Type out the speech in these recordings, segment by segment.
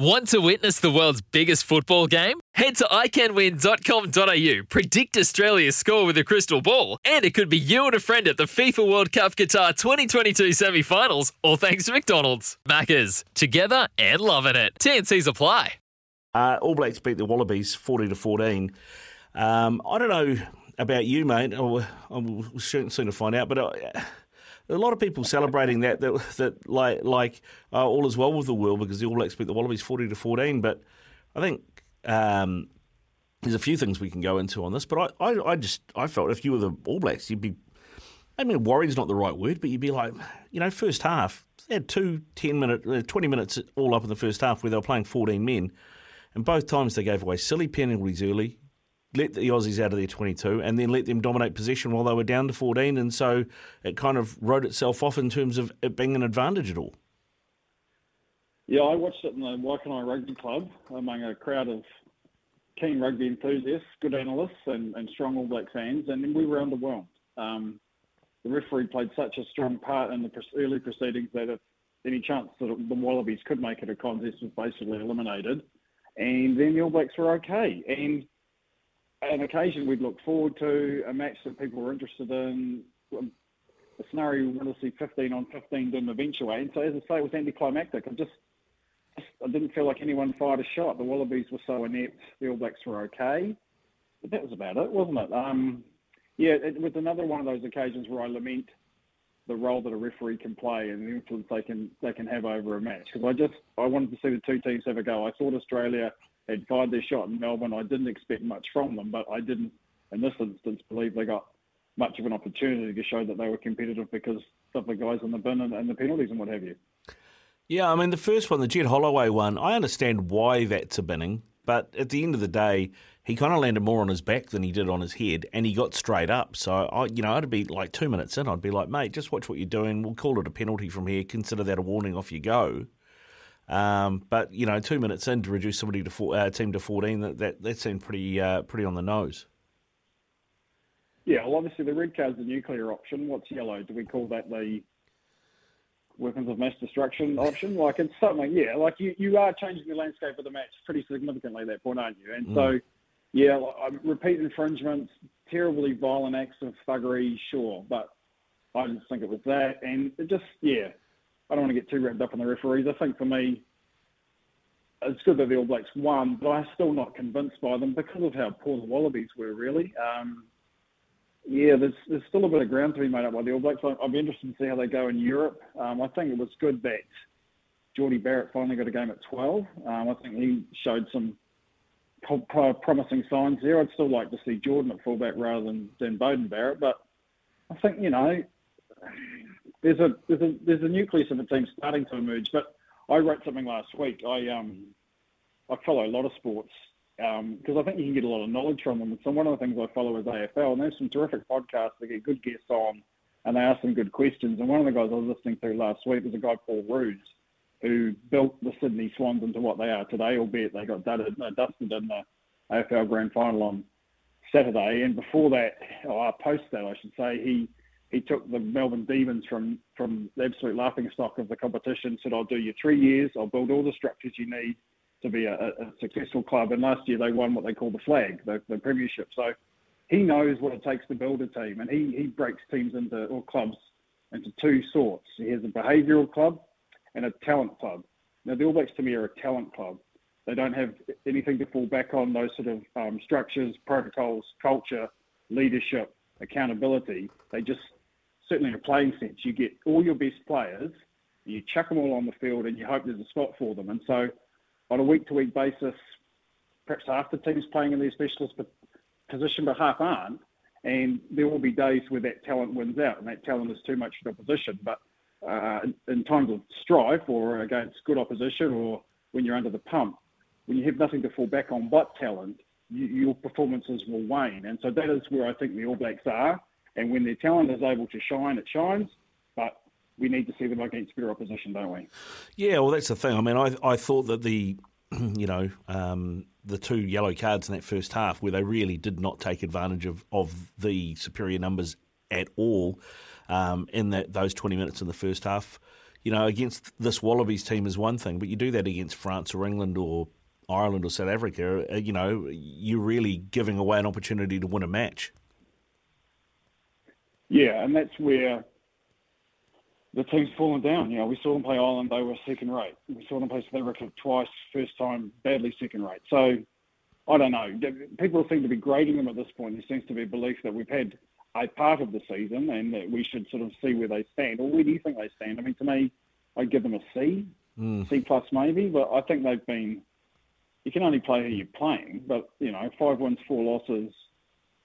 Want to witness the world's biggest football game? Head to iCanWin.com.au, predict Australia's score with a crystal ball, and it could be you and a friend at the FIFA World Cup Qatar 2022 semi finals, all thanks to McDonald's. Maccas, together and loving it. TNC's apply. Uh, All Blacks beat the Wallabies 40 to 14. Um, I don't know about you, mate. I'll, I'll soon, soon find out, but. Uh, a lot of people celebrating that that, that like like uh, all is well with the world because the All Blacks beat the Wallabies forty to fourteen. But I think um, there's a few things we can go into on this. But I, I, I just I felt if you were the All Blacks, you'd be I mean worried's not the right word, but you'd be like you know first half they had two 10 minute uh, twenty minutes all up in the first half where they were playing fourteen men, and both times they gave away silly penalties early let the Aussies out of their 22 and then let them dominate possession while they were down to 14. And so it kind of wrote itself off in terms of it being an advantage at all. Yeah, I watched it in the Waikanae Rugby Club among a crowd of keen rugby enthusiasts, good analysts, and, and strong All Black fans, and we were underwhelmed. Um, the referee played such a strong part in the early proceedings that if any chance that the Wallabies could make it a contest was basically eliminated. And then the All Blacks were okay. And an occasion we'd look forward to, a match that people were interested in, a scenario we want to see 15 on 15 didn't eventuate. And so, as I say, it was anticlimactic. I just, I didn't feel like anyone fired a shot. The Wallabies were so inept. The All Blacks were okay. But that was about it, wasn't it? Um, yeah, it was another one of those occasions where I lament the role that a referee can play and the influence they can they can have over a match. Because I just I wanted to see the two teams have a go. I thought Australia had fired their shot in Melbourne. I didn't expect much from them, but I didn't, in this instance, believe they got much of an opportunity to show that they were competitive because of the guys in the bin and, and the penalties and what have you. Yeah, I mean, the first one, the Jed Holloway one, I understand why that's a binning, but at the end of the day, he kind of landed more on his back than he did on his head, and he got straight up. So, I, you know, I'd be like two minutes in, I'd be like, mate, just watch what you're doing. We'll call it a penalty from here. Consider that a warning. Off you go. Um, but you know, two minutes in to reduce somebody to four, uh, team to fourteen, that that, that seemed pretty uh, pretty on the nose. Yeah, well, obviously the red card's the nuclear option. What's yellow? Do we call that the weapons of mass destruction option? Like it's something, yeah. Like you, you are changing the landscape of the match pretty significantly at that point, aren't you? And mm. so, yeah, like, repeat infringements, terribly violent acts of thuggery, sure, but I didn't think it was that, and it just, yeah, I don't want to get too wrapped up in the referees. I think for me, it's good that the All Blacks won, but I'm still not convinced by them because of how poor the Wallabies were, really. Um, yeah, there's, there's still a bit of ground to be made up by the All Blacks. I'll be interested to see how they go in Europe. Um, I think it was good that Jordie Barrett finally got a game at 12. Um, I think he showed some promising signs there. I'd still like to see Jordan at fullback rather than, than Beauden Barrett, but I think, you know, there's a there's a there's a nucleus of a team starting to emerge. But I wrote something last week. I um I follow a lot of sports because um, I think you can get a lot of knowledge from them. So one of the things I follow is AFL, and there's some terrific podcasts. They get good guests on, and they ask some good questions. And one of the guys I was listening to last week was a guy Paul Roos, who built the Sydney Swans into what they are today, albeit they got no, dusted in the AFL Grand Final on Saturday. And before that, or post that, I should say, he he took the Melbourne Demons from from the absolute laughing stock of the competition. Said, "I'll do you three years. I'll build all the structures you need to be a, a successful club." And last year they won what they call the flag, the, the premiership. So he knows what it takes to build a team, and he he breaks teams into or clubs into two sorts. He has a behavioural club and a talent club. Now the All Blacks to me are a talent club. They don't have anything to fall back on. Those sort of um, structures, protocols, culture, leadership, accountability. They just certainly in a playing sense, you get all your best players, you chuck them all on the field, and you hope there's a spot for them. And so, on a week-to-week basis, perhaps half the teams playing in their specialist position, but half aren't. And there will be days where that talent wins out, and that talent is too much for the opposition. But uh, in times of strife, or against good opposition, or when you're under the pump, when you have nothing to fall back on but talent, you, your performances will wane. And so that is where I think the All Blacks are. And when their talent is able to shine, it shines. But we need to see them against better opposition, don't we? Yeah, well, that's the thing. I mean, I I thought that the you know um, the two yellow cards in that first half, where they really did not take advantage of, of the superior numbers at all um, in that those twenty minutes in the first half. You know, against this Wallabies team is one thing, but you do that against France or England or Ireland or South Africa. Uh, you know, you're really giving away an opportunity to win a match. Yeah, and that's where the team's fallen down. You know, we saw them play Ireland; they were second rate. We saw them play South Africa twice, first time badly second rate. So I don't know. People seem to be grading them at this point. There seems to be a belief that we've had a part of the season and that we should sort of see where they stand. Or where do you think they stand? I mean, to me, I'd give them a C, mm. C plus maybe, but I think they've been. You can only play who you're playing, but you know, five wins, four losses.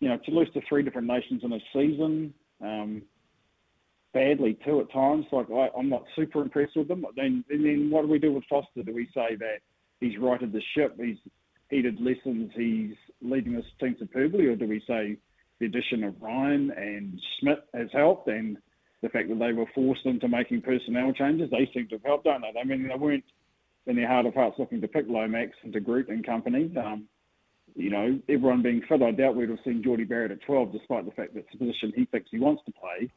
You know, to lose to three different nations in a season. Um, badly too at times. Like I, am not super impressed with them. Then and then what do we do with Foster? Do we say that he's righted the ship? He's heated lessons. He's leading this team superbly, or do we say the addition of Ryan and Schmidt has helped, and the fact that they were forced into making personnel changes, they seem to have helped, don't they? I mean, they weren't in their heart of hearts looking to pick Lomax and Groot and company. Um, you know, everyone being fit, I doubt we'd have seen Jordie Barrett at 12, despite the fact that's the position he thinks he wants to play.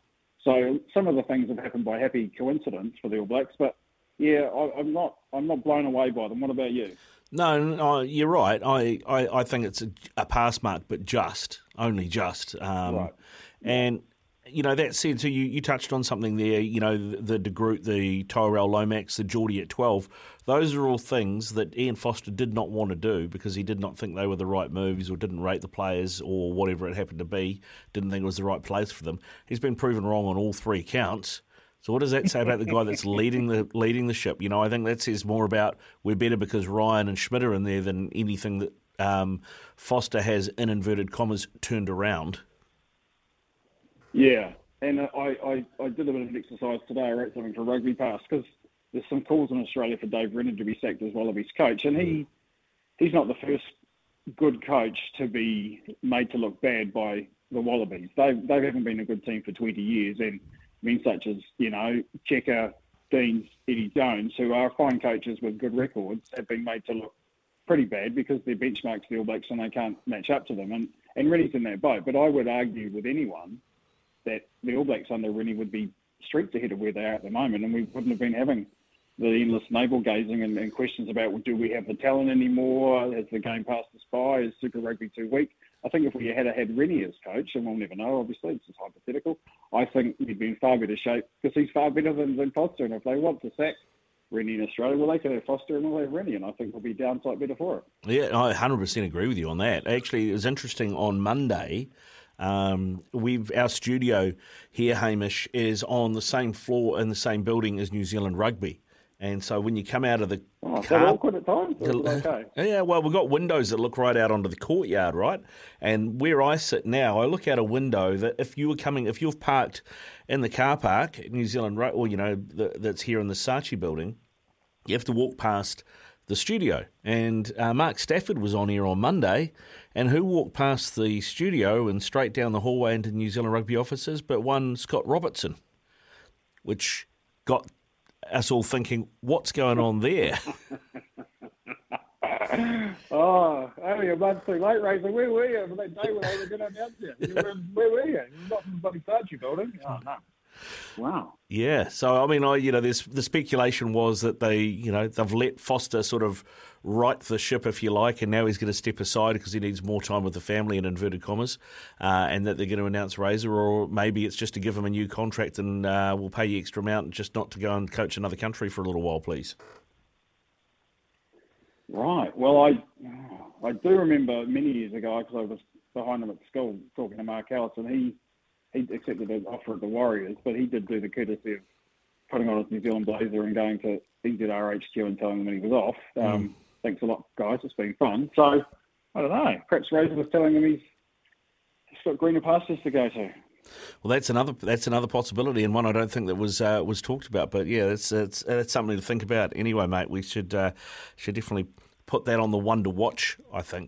So some of the things have happened by happy coincidence for the All Blacks, but yeah, I, am not I'm not blown away by them. What about you? No, no you're right. I, I, I think it's a, a, pass mark, but just only just. Um, right. And you know, that said, so you, you touched on something there, you know, the, the De Groot, the Tyrel Lomax, the Jordie at 12. Those are all things that Ian Foster did not want to do because he did not think they were the right moves or didn't rate the players or whatever it happened to be, didn't think it was the right place for them. He's been proven wrong on all three counts. So what does that say about the guy that's leading the leading the ship? You know, I think that says more about we're better because Ryan and Schmidt are in there than anything that um, Foster has, in inverted commas, turned around. Yeah, and I, I, I did a bit of an exercise today. I wrote something for Rugby Pass because there's some calls in Australia for Dave Rennie to be sacked as Wallabies coach, and he mm. he's not the first good coach to be made to look bad by the Wallabies. They they haven't been a good team for 20 years, and men such as you know Cheika, Deans, Eddie Jones, who are fine coaches with good records, have been made to look pretty bad because they're benchmarks the All Blacks and they can't match up to them. And and Rennie's in that boat. But I would argue with anyone that the All Blacks under Rennie would be streets ahead of where they are at the moment, and we wouldn't have been having the endless navel gazing and, and questions about well, do we have the talent anymore? Has the game passed us by? Is Super Rugby too weak? I think if we had had Rennie as coach, and we'll never know, obviously, this is hypothetical, I think he'd be in far better shape because he's far better than, than Foster. And if they want to sack Rennie in Australia, well, they can have Foster and we'll have Rennie, and I think we'll be downside better for it. Yeah, I 100% agree with you on that. Actually, it was interesting on Monday. Um, we've our studio here, Hamish, is on the same floor in the same building as New Zealand Rugby. And so when you come out of the oh, car, awkward at times. Okay? Yeah, well, we've got windows that look right out onto the courtyard, right? And where I sit now, I look out a window that if you were coming, if you've parked in the car park, New Zealand, or you know, the, that's here in the Saatchi building, you have to walk past the studio. And uh, Mark Stafford was on here on Monday, and who walked past the studio and straight down the hallway into New Zealand rugby offices, but one Scott Robertson, which got us all thinking, what's going on there? oh, only a month too late, Razor. Where were you for that day when they were going to announce you? Where were you? Not in the bloody building? Oh, no. Wow. Yeah. So I mean, I you know, there's the speculation was that they you know they've let Foster sort of right the ship, if you like, and now he's going to step aside because he needs more time with the family in inverted commas, uh, and that they're going to announce Razor, or maybe it's just to give him a new contract and uh, we'll pay you extra amount just not to go and coach another country for a little while, please. Right. Well, I I do remember many years ago because I was behind him at school talking to Mark Ellis, and he he accepted the offer of the Warriors, but he did do the courtesy of putting on his New Zealand blazer and going to NZRHQ and telling them he was off. Um, mm. Thanks a lot, guys. It's been fun. So I don't know. Perhaps Razor was telling him he's, he's got greener pastures to go to. Well, that's another that's another possibility, and one I don't think that was uh, was talked about. But yeah, it's it's it's something to think about. Anyway, mate, we should uh, should definitely put that on the one to watch. I think.